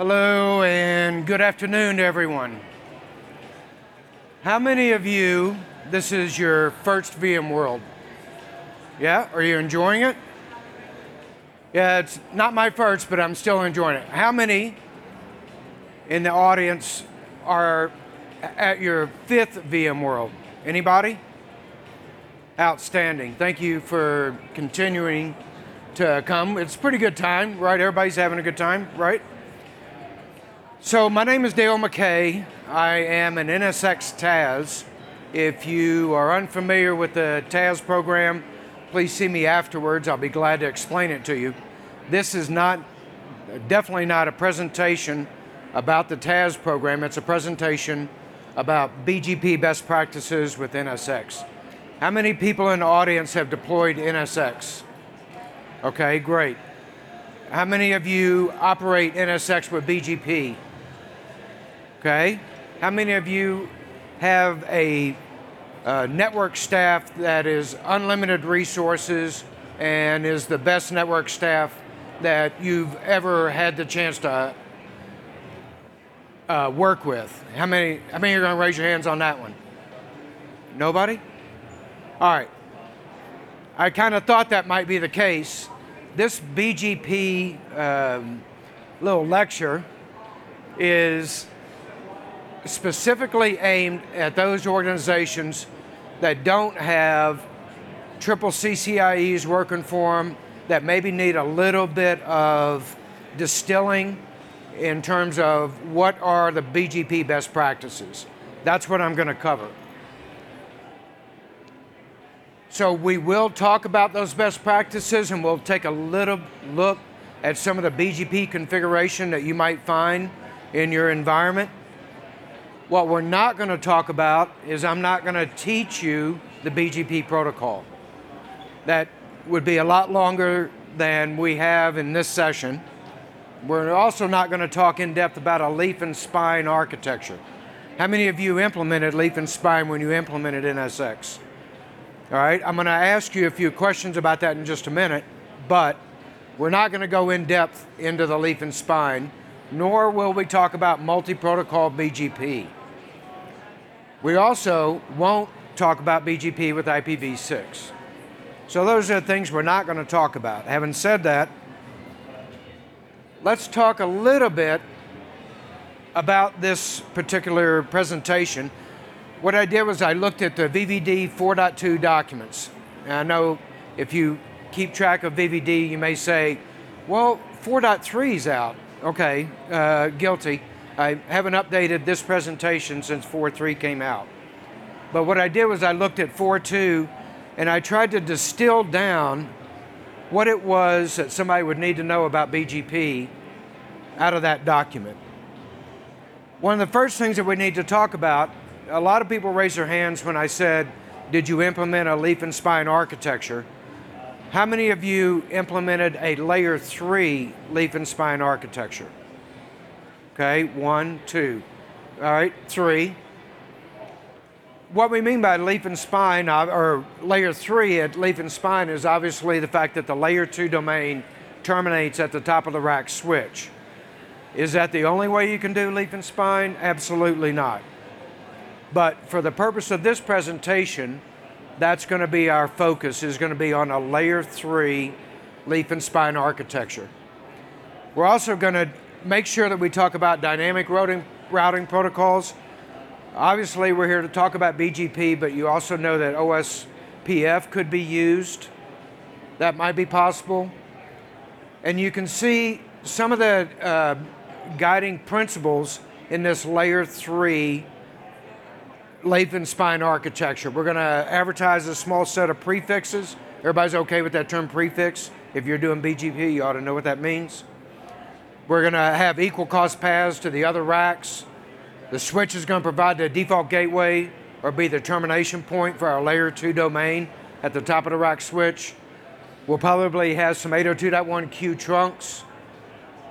Hello and good afternoon to everyone. How many of you, this is your first VMworld? Yeah, are you enjoying it? Yeah, it's not my first, but I'm still enjoying it. How many in the audience are at your fifth VMworld? Anybody? Outstanding. Thank you for continuing to come. It's a pretty good time, right? Everybody's having a good time, right? So, my name is Dale McKay. I am an NSX TAS. If you are unfamiliar with the TAS program, please see me afterwards. I'll be glad to explain it to you. This is not, definitely not a presentation about the TAS program, it's a presentation about BGP best practices with NSX. How many people in the audience have deployed NSX? Okay, great. How many of you operate NSX with BGP? Okay. How many of you have a, network staff that is unlimited resources and is the best network staff that you've ever had the chance to uh, work with? How many? How many are going to raise your hands on that one? Nobody. All right. I kind of thought that might be the case. This BGP um, little lecture is specifically aimed at those organizations that don't have triple CCIEs working for them, that maybe need a little bit of distilling in terms of what are the BGP best practices. That's what I'm going to cover. So we will talk about those best practices and we'll take a little look at some of the BGP configuration that you might find in your environment. What we're not going to talk about is I'm not going to teach you the BGP protocol. That would be a lot longer than we have in this session. We're also not going to talk in depth about a leaf and spine architecture. How many of you implemented leaf and spine when you implemented NSX? All right, I'm going to ask you a few questions about that in just a minute, but we're not going to go in depth into the leaf and spine, nor will we talk about multi protocol BGP. We also won't talk about BGP with IPv6. So those are things we're not going to talk about. Having said that, let's talk a little bit about this particular presentation. What I did was I looked at the VVD 4.2 documents. And I know if you keep track of VVD, you may say, well, 4.3 is out. Okay, uh, guilty. I haven't updated this presentation since 4.3 came out. But what I did was I looked at 4.2 and I tried to distill down what it was that somebody would need to know about BGP out of that document. One of the first things that we need to talk about, a lot of people raised their hands when I said, Did you implement a leaf and spine architecture? How many of you implemented a layer three leaf and spine architecture? Okay, one, two. All right, three. What we mean by leaf and spine, uh, or layer three at leaf and spine, is obviously the fact that the layer two domain terminates at the top of the rack switch. Is that the only way you can do leaf and spine? Absolutely not. But for the purpose of this presentation, that's going to be our focus, is going to be on a layer three leaf and spine architecture. We're also going to make sure that we talk about dynamic routing, routing protocols. Obviously, we're here to talk about BGP, but you also know that OSPF could be used. That might be possible. And you can see some of the uh, guiding principles in this layer three leaf and spine architecture. We're going to advertise a small set of prefixes. Everybody's okay with that term prefix? If you're doing BGP, you ought to know what that means. We're going to have equal cost paths to the other racks. The switch is going to provide the default gateway or be the termination point for our layer 2 domain at the top of the rack switch. We'll probably have some 802.1q trunks.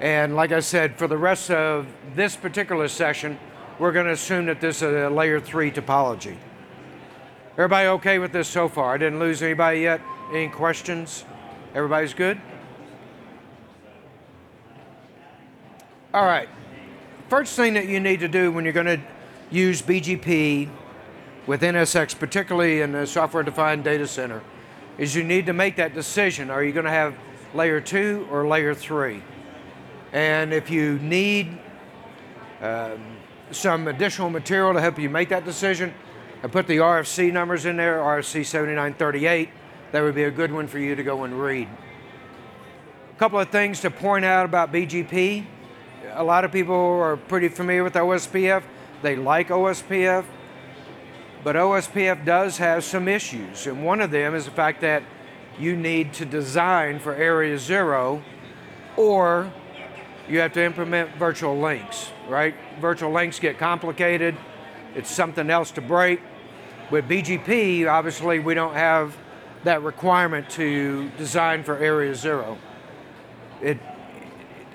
And like I said, for the rest of this particular session, we're going to assume that this is a layer 3 topology. Everybody okay with this so far? I didn't lose anybody yet? Any questions? Everybody's good? All right. First thing that you need to do when you're going to use BGP with NSX, particularly in the software defined data center, is you need to make that decision. Are you going to have layer two or layer three? And if you need um, some additional material to help you make that decision, I put the RFC numbers in there, RFC 7938. That would be a good one for you to go and read. A couple of things to point out about BGP. A lot of people are pretty familiar with OSPF. They like OSPF. But OSPF does have some issues. And one of them is the fact that you need to design for Area Zero or you have to implement virtual links, right? Virtual links get complicated. It's something else to break. With BGP, obviously, we don't have that requirement to design for Area Zero. It,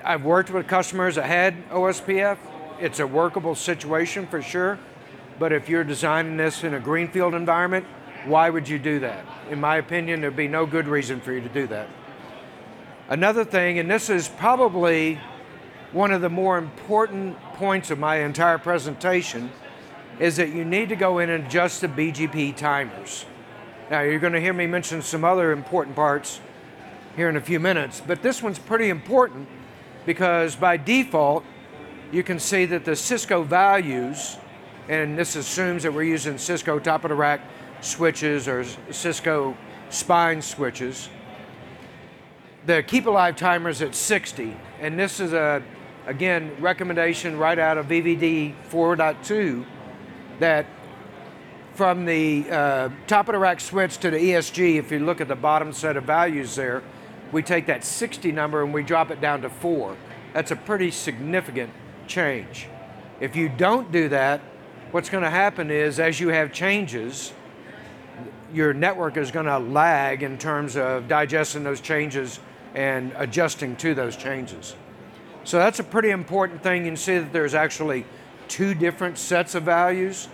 I've worked with customers that had OSPF. It's a workable situation for sure. But if you're designing this in a greenfield environment, why would you do that? In my opinion, there'd be no good reason for you to do that. Another thing, and this is probably one of the more important points of my entire presentation is that you need to go in and adjust the BGP timers. Now, you're going to hear me mention some other important parts here in a few minutes, but this one's pretty important because by default, you can see that the Cisco values, and this assumes that we're using Cisco top of the rack switches or Cisco spine switches. The keep alive timer is at 60, and this is a again, recommendation right out of VVD 4.2 that from the uh, top of the rack switch to the ESG, if you look at the bottom set of values there, we take that 60 number and we drop it down to four. That's a pretty significant change. If you don't do that, what's going to happen is as you have changes, your network is going to lag in terms of digesting those changes and adjusting to those changes. So that's a pretty important thing. You can see that there's actually two different sets of values.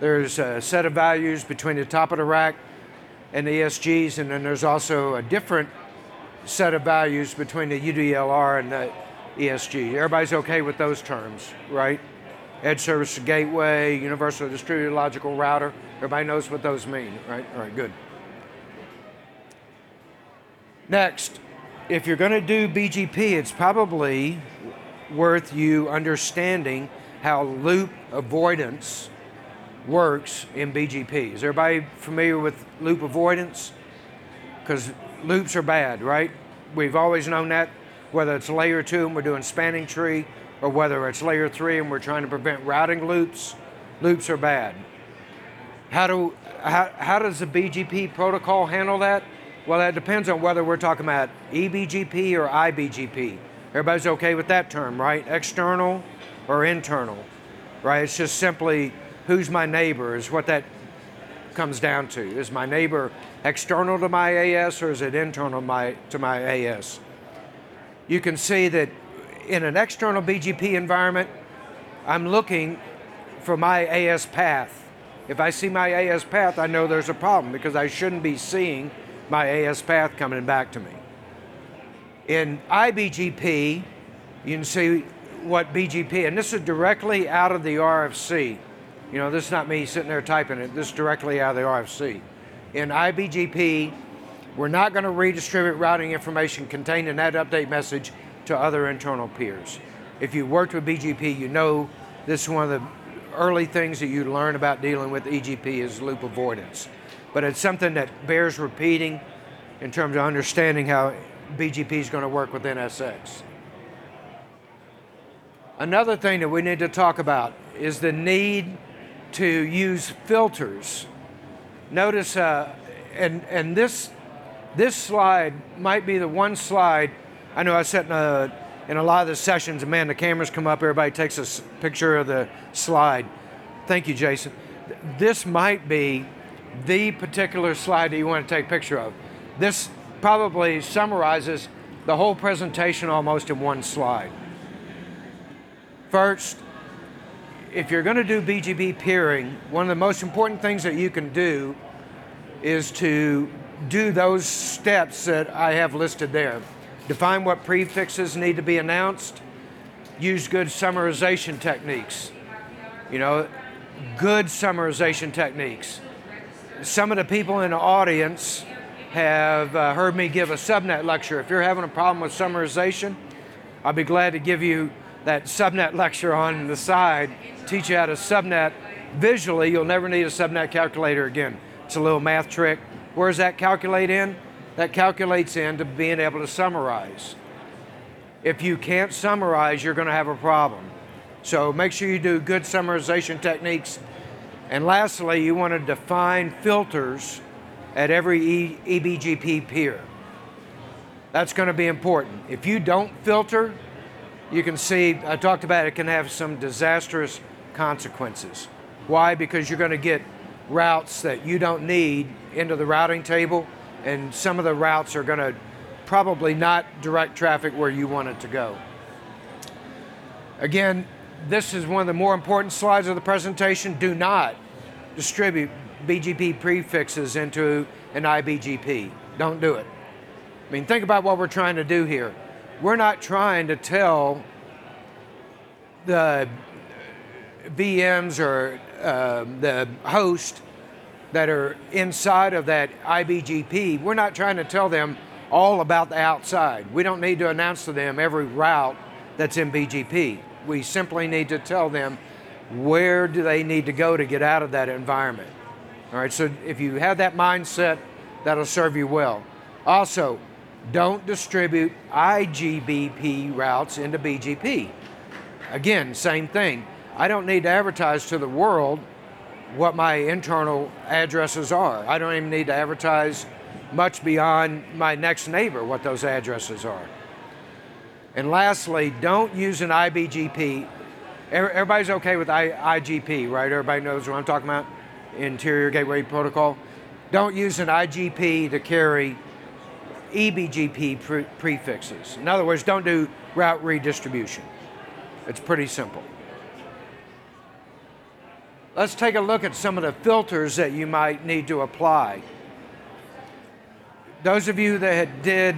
There's a set of values between the top of the rack and the ESGs, and then there's also a different set of values between the UDLR and the ESG. Everybody's okay with those terms, right? Edge Service Gateway, Universal Distributed Logical Router. Everybody knows what those mean, right? All right, good. Next, if you're going to do BGP, it's probably worth you understanding how loop avoidance works in BGP. Is everybody familiar with loop avoidance? Because loops are bad, right? We've always known that, whether it's layer two and we're doing spanning tree, or whether it's layer three and we're trying to prevent routing loops, loops are bad. How, do, how, how does the BGP protocol handle that? Well, that depends on whether we're talking about EBGP or IBGP. Everybody's okay with that term, right? External or internal, right? It's just simply who's my neighbor is what that comes down to. Is my neighbor external to my AS or is it internal to my, to my AS? You can see that in an external BGP environment, I'm looking for my AS path. If I see my AS path, I know there's a problem because I shouldn't be seeing my AS path coming back to me. In IBGP, you can see what BGP, and this is directly out of the RFC. You know, this is not me sitting there typing it, this is directly out of the RFC. In IBGP, we're not going to redistribute routing information contained in that update message to other internal peers. If you worked with BGP, you know this is one of the early things that you learn about dealing with EGP is loop avoidance but it's something that bears repeating in terms of understanding how BGP is going to work with NSX. Another thing that we need to talk about is the need to use filters. Notice, uh, and, and this, this slide might be the one slide, I know I sat in a, in a lot of the sessions, man, the cameras come up, everybody takes a picture of the slide. Thank you, Jason. This might be the particular slide that you want to take a picture of. This probably summarizes the whole presentation almost in one slide. First, if you're going to do BGP peering, one of the most important things that you can do is to do those steps that I have listed there. Define what prefixes need to be announced, use good summarization techniques. You know, good summarization techniques. Some of the people in the audience have uh, heard me give a subnet lecture. If you're having a problem with summarization, I'll be glad to give you that subnet lecture on the side, teach you how to subnet visually. You'll never need a subnet calculator again. It's a little math trick. Where does that calculate in? That calculates into being able to summarize. If you can't summarize, you're going to have a problem. So make sure you do good summarization techniques. And lastly, you want to define filters at every e- EBGP peer. That's going to be important. If you don't filter, you can see, I talked about it can have some disastrous consequences. Why? Because you're going to get routes that you don't need into the routing table, and some of the routes are going to probably not direct traffic where you want it to go. Again, this is one of the more important slides of the presentation. Do not distribute BGP prefixes into an IBGP. Don't do it. I mean, think about what we're trying to do here. We're not trying to tell the VMs or uh, the host that are inside of that IBGP, we're not trying to tell them all about the outside. We don't need to announce to them every route that's in BGP. We simply need to tell them where do they need to go to get out of that environment. All right, so if you have that mindset, that'll serve you well. Also, don't distribute IGP routes into BGP. Again, same thing. I don't need to advertise to the world what my internal addresses are. I don't even need to advertise much beyond my next neighbor what those addresses are. And lastly, don't use an IBGP. Everybody's okay with IGP, right? Everybody knows what I'm talking about? Interior Gateway Protocol. Don't use an IGP to carry EBGP pre- prefixes. In other words, don't do route redistribution. It's pretty simple. Let's take a look at some of the filters that you might need to apply. Those of you that did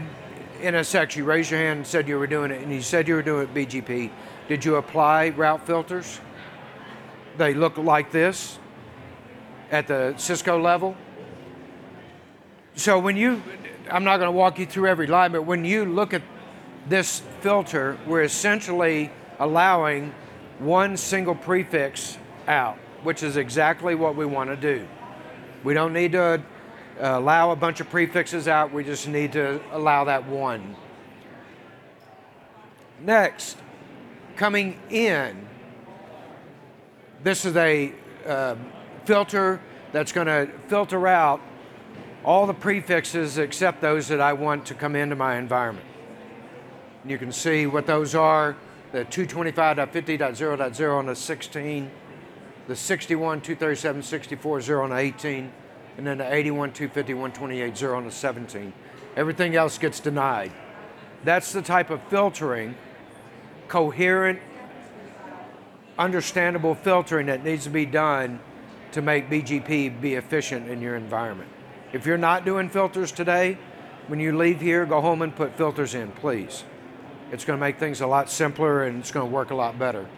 NSX, you raised your hand and said you were doing it, and you said you were doing it BGP. Did you apply route filters? They look like this at the Cisco level. So when you, I'm not going to walk you through every line, but when you look at this filter, we're essentially allowing one single prefix out which is exactly what we want to do. We don't need to uh, allow a bunch of prefixes out, we just need to allow that one. Next, coming in, this is a uh, filter that's going to filter out all the prefixes except those that I want to come into my environment. You can see what those are the 225.50.0.0 and the 16 the 61, 237, 64, 0 and 18, and then the 81, 250, 128, 0 and 17. Everything else gets denied. That's the type of filtering, coherent, understandable filtering that needs to be done to make BGP be efficient in your environment. If you're not doing filters today, when you leave here, go home and put filters in, please. It's going to make things a lot simpler and it's going to work a lot better.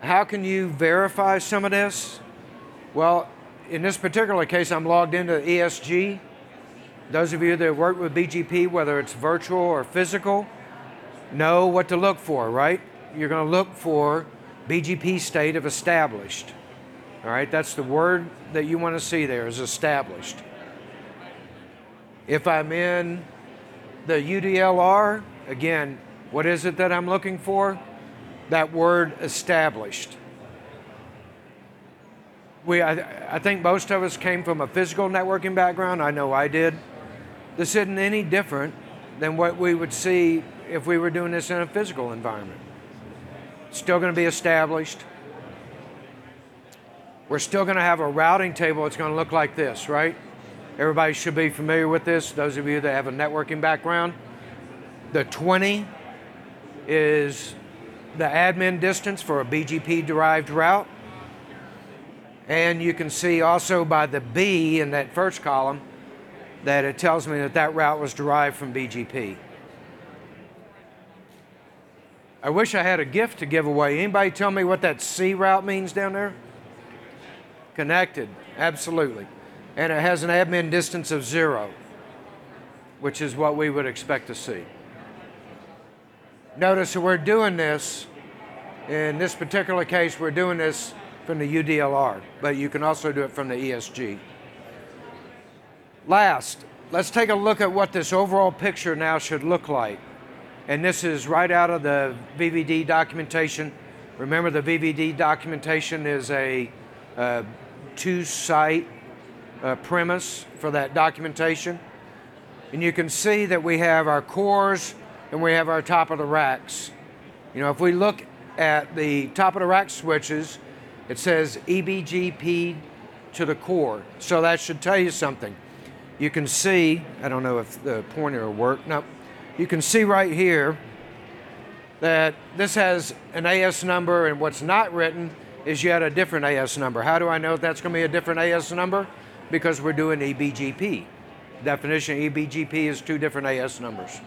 How can you verify some of this? Well, in this particular case, I'm logged into ESG. Those of you that work with BGP, whether it's virtual or physical, know what to look for, right? You're going to look for BGP state of established. All right, that's the word that you want to see there is established. If I'm in the UDLR, again, what is it that I'm looking for? that word established. We, I, I think most of us came from a physical networking background. I know I did. This isn't any different than what we would see if we were doing this in a physical environment. Still going to be established. We're still going to have a routing table. It's going to look like this, right? Everybody should be familiar with this. Those of you that have a networking background. The 20 is the admin distance for a BGP derived route. And you can see also by the B in that first column that it tells me that that route was derived from BGP. I wish I had a gift to give away. Anybody tell me what that C route means down there? Connected, absolutely. And it has an admin distance of zero, which is what we would expect to see. Notice that we're doing this, in this particular case, we're doing this from the UDLR, but you can also do it from the ESG. Last, let's take a look at what this overall picture now should look like. And this is right out of the VVD documentation. Remember, the VVD documentation is a uh, two site uh, premise for that documentation. And you can see that we have our cores and we have our top of the racks. You know, if we look at the top of the rack switches, it says EBGP to the core. So that should tell you something. You can see, I don't know if the pointer will work. No, you can see right here that this has an AS number and what's not written is yet a different AS number. How do I know that's going to be a different AS number? Because we're doing EBGP. Definition EBGP is two different AS numbers.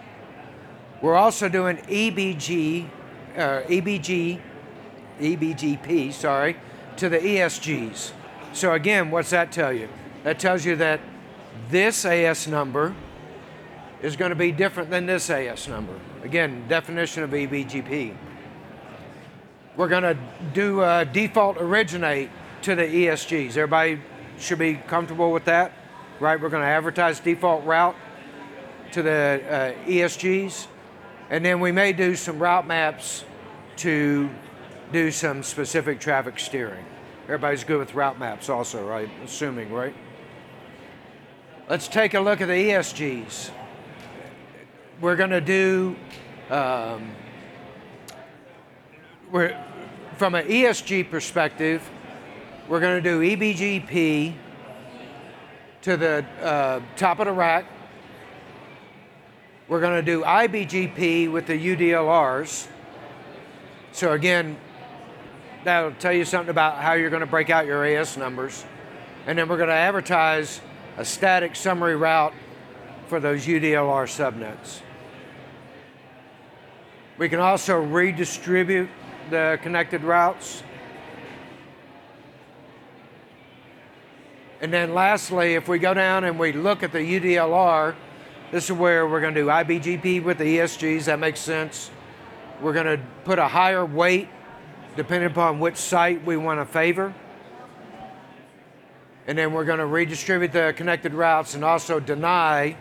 We're also doing EBG, uh, EBG, EBGP, sorry, to the ESGs. So again, what's that tell you? That tells you that this AS number is going to be different than this AS number. Again, definition of EBGP. We're going to do uh, default originate to the ESGs. Everybody should be comfortable with that, right? We're going to advertise default route to the uh, ESGs, and then we may do some route maps to do some specific traffic steering. Everybody's good with route maps, also, right? Assuming, right? Let's take a look at the ESGs. We're going to do, um, we're, from an ESG perspective, we're going to do EBGP to the uh, top of the rack. We're going to do IBGP with the UDLRs. So again, that'll tell you something about how you're going to break out your AS numbers. And then we're going to advertise a static summary route for those UDLR subnets. We can also redistribute the connected routes. And then lastly, if we go down and we look at the UDLR, this is where we're going to do IBGP with the ESGs. That makes sense. We're going to put a higher weight depending upon which site we want to favor. And then we're going to redistribute the connected routes and also deny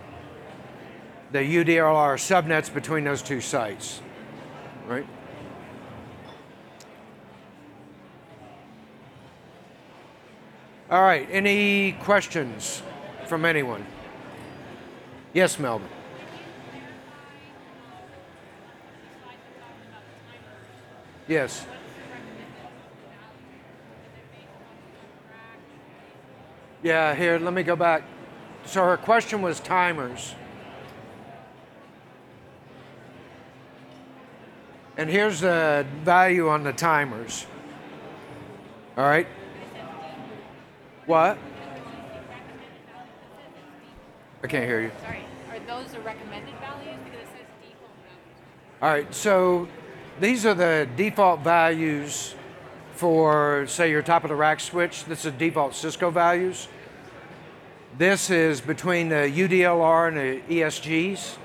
the UDLR subnets between those two sites. Right? All right, any questions from anyone? Yes, Melvin. Yes. Yeah, here, let me go back. So her question was timers. And here's the value on the timers. All right? What? I can't hear you. Sorry, are those the recommended values? Because it says default values. All right, so these are the default values for, say, your top of the rack switch. This is default Cisco values. This is between the UDLR and the ESGs.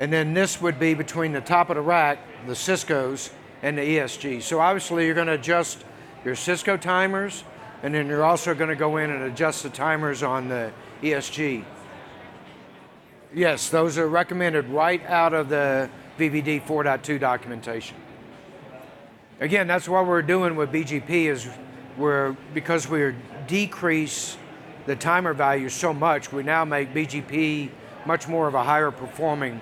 And then this would be between the top of the rack, the Cisco's, and the ESGs. So obviously you're going to adjust your Cisco timers, and then you're also going to go in and adjust the timers on the ESG. Yes, those are recommended right out of the VVD 4.2 documentation. Again, that's what we're doing with BGP is we're because we're decrease the timer value so much, we now make BGP much more of a higher performing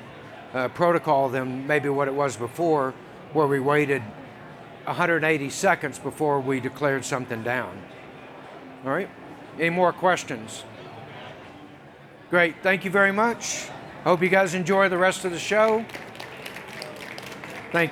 uh, protocol than maybe what it was before, where we waited 180 seconds before we declared something down. All right? Any more questions? Great. Thank you very much. Hope you guys enjoy the rest of the show. Thank you.